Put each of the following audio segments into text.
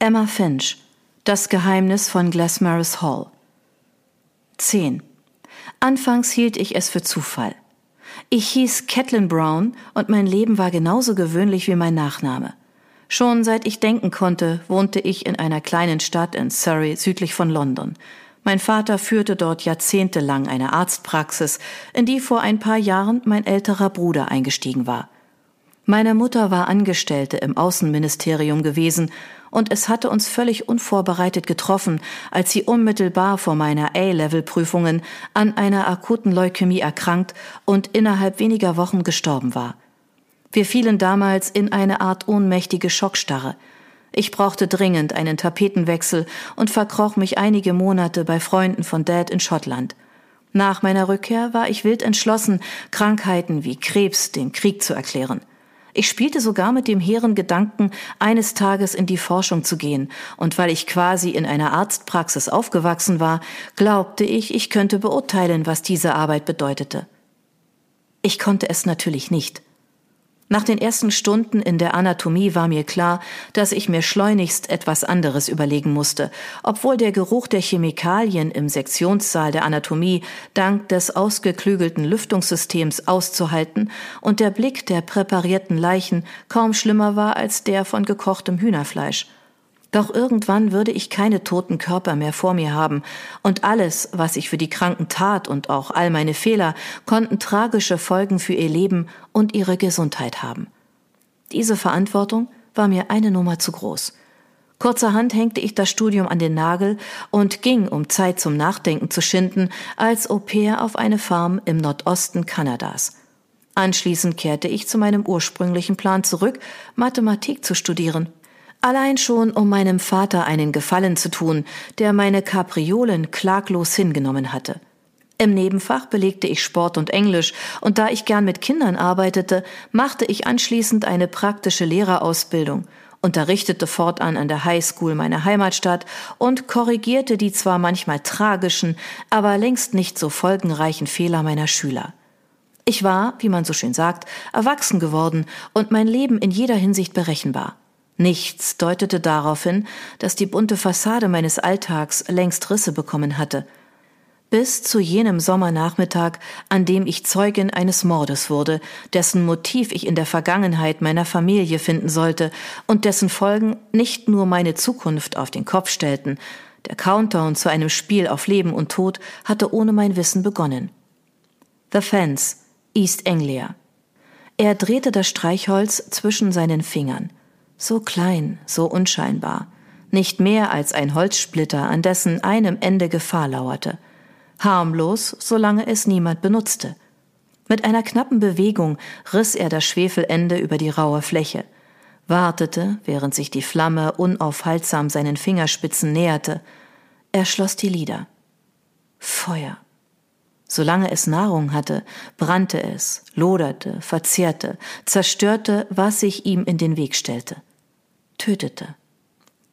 Emma Finch Das Geheimnis von Glasmaris Hall 10. Anfangs hielt ich es für Zufall. Ich hieß Catelyn Brown und mein Leben war genauso gewöhnlich wie mein Nachname. Schon seit ich denken konnte, wohnte ich in einer kleinen Stadt in Surrey südlich von London. Mein Vater führte dort jahrzehntelang eine Arztpraxis, in die vor ein paar Jahren mein älterer Bruder eingestiegen war. Meine Mutter war Angestellte im Außenministerium gewesen und es hatte uns völlig unvorbereitet getroffen, als sie unmittelbar vor meiner A-Level-Prüfungen an einer akuten Leukämie erkrankt und innerhalb weniger Wochen gestorben war. Wir fielen damals in eine Art ohnmächtige Schockstarre. Ich brauchte dringend einen Tapetenwechsel und verkroch mich einige Monate bei Freunden von Dad in Schottland. Nach meiner Rückkehr war ich wild entschlossen, Krankheiten wie Krebs den Krieg zu erklären. Ich spielte sogar mit dem hehren Gedanken, eines Tages in die Forschung zu gehen, und weil ich quasi in einer Arztpraxis aufgewachsen war, glaubte ich, ich könnte beurteilen, was diese Arbeit bedeutete. Ich konnte es natürlich nicht. Nach den ersten Stunden in der Anatomie war mir klar, dass ich mir schleunigst etwas anderes überlegen musste, obwohl der Geruch der Chemikalien im Sektionssaal der Anatomie dank des ausgeklügelten Lüftungssystems auszuhalten und der Blick der präparierten Leichen kaum schlimmer war als der von gekochtem Hühnerfleisch. Doch irgendwann würde ich keine toten Körper mehr vor mir haben, und alles, was ich für die Kranken tat und auch all meine Fehler, konnten tragische Folgen für ihr Leben und ihre Gesundheit haben. Diese Verantwortung war mir eine Nummer zu groß. Kurzerhand hängte ich das Studium an den Nagel und ging, um Zeit zum Nachdenken zu schinden, als Au pair auf eine Farm im Nordosten Kanadas. Anschließend kehrte ich zu meinem ursprünglichen Plan zurück, Mathematik zu studieren Allein schon, um meinem Vater einen Gefallen zu tun, der meine Kapriolen klaglos hingenommen hatte. Im Nebenfach belegte ich Sport und Englisch, und da ich gern mit Kindern arbeitete, machte ich anschließend eine praktische Lehrerausbildung, unterrichtete fortan an der High School meiner Heimatstadt und korrigierte die zwar manchmal tragischen, aber längst nicht so folgenreichen Fehler meiner Schüler. Ich war, wie man so schön sagt, erwachsen geworden und mein Leben in jeder Hinsicht berechenbar. Nichts deutete darauf hin, dass die bunte Fassade meines Alltags längst Risse bekommen hatte. Bis zu jenem Sommernachmittag, an dem ich Zeugin eines Mordes wurde, dessen Motiv ich in der Vergangenheit meiner Familie finden sollte und dessen Folgen nicht nur meine Zukunft auf den Kopf stellten, der Countdown zu einem Spiel auf Leben und Tod hatte ohne mein Wissen begonnen. The Fence, East Anglia. Er drehte das Streichholz zwischen seinen Fingern. So klein, so unscheinbar, nicht mehr als ein Holzsplitter, an dessen einem Ende Gefahr lauerte. Harmlos, solange es niemand benutzte. Mit einer knappen Bewegung riss er das Schwefelende über die raue Fläche, wartete, während sich die Flamme unaufhaltsam seinen Fingerspitzen näherte. Er schloss die Lider. Feuer. Solange es Nahrung hatte, brannte es, loderte, verzehrte, zerstörte, was sich ihm in den Weg stellte tötete.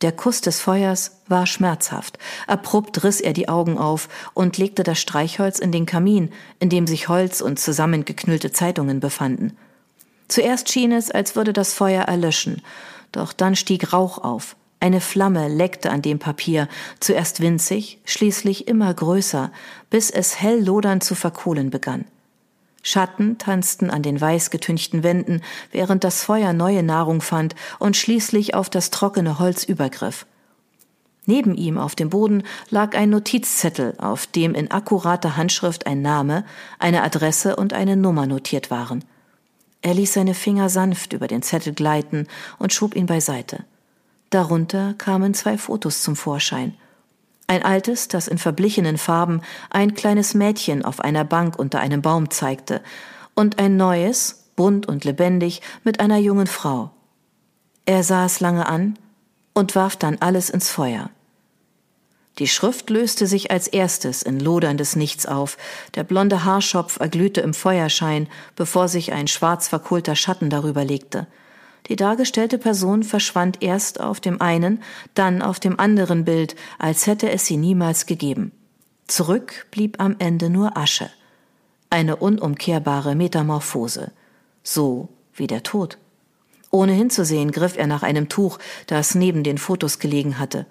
Der Kuss des Feuers war schmerzhaft. Abrupt riss er die Augen auf und legte das Streichholz in den Kamin, in dem sich Holz und zusammengeknüllte Zeitungen befanden. Zuerst schien es, als würde das Feuer erlöschen, doch dann stieg Rauch auf. Eine Flamme leckte an dem Papier, zuerst winzig, schließlich immer größer, bis es hell lodernd zu verkohlen begann. Schatten tanzten an den weiß getünchten Wänden, während das Feuer neue Nahrung fand und schließlich auf das trockene Holz übergriff. Neben ihm auf dem Boden lag ein Notizzettel, auf dem in akkurater Handschrift ein Name, eine Adresse und eine Nummer notiert waren. Er ließ seine Finger sanft über den Zettel gleiten und schob ihn beiseite. Darunter kamen zwei Fotos zum Vorschein. Ein altes, das in verblichenen Farben ein kleines Mädchen auf einer Bank unter einem Baum zeigte, und ein neues, bunt und lebendig, mit einer jungen Frau. Er sah es lange an und warf dann alles ins Feuer. Die Schrift löste sich als erstes in loderndes Nichts auf, der blonde Haarschopf erglühte im Feuerschein, bevor sich ein schwarz verkohlter Schatten darüber legte. Die dargestellte Person verschwand erst auf dem einen, dann auf dem anderen Bild, als hätte es sie niemals gegeben. Zurück blieb am Ende nur Asche. Eine unumkehrbare Metamorphose. So wie der Tod. Ohne hinzusehen griff er nach einem Tuch, das neben den Fotos gelegen hatte.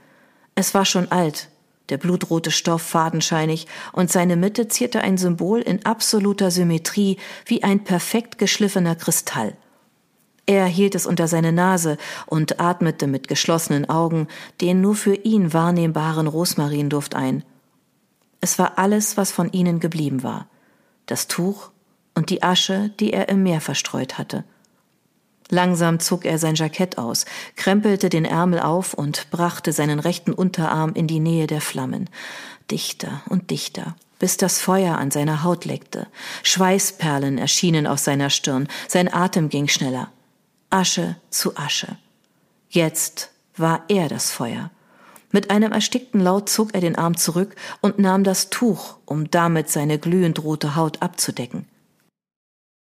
Es war schon alt, der blutrote Stoff fadenscheinig, und seine Mitte zierte ein Symbol in absoluter Symmetrie wie ein perfekt geschliffener Kristall. Er hielt es unter seine Nase und atmete mit geschlossenen Augen den nur für ihn wahrnehmbaren Rosmarinduft ein. Es war alles, was von ihnen geblieben war. Das Tuch und die Asche, die er im Meer verstreut hatte. Langsam zog er sein Jackett aus, krempelte den Ärmel auf und brachte seinen rechten Unterarm in die Nähe der Flammen. Dichter und dichter, bis das Feuer an seiner Haut leckte. Schweißperlen erschienen auf seiner Stirn, sein Atem ging schneller. Asche zu Asche. Jetzt war er das Feuer. Mit einem erstickten Laut zog er den Arm zurück und nahm das Tuch, um damit seine glühend rote Haut abzudecken.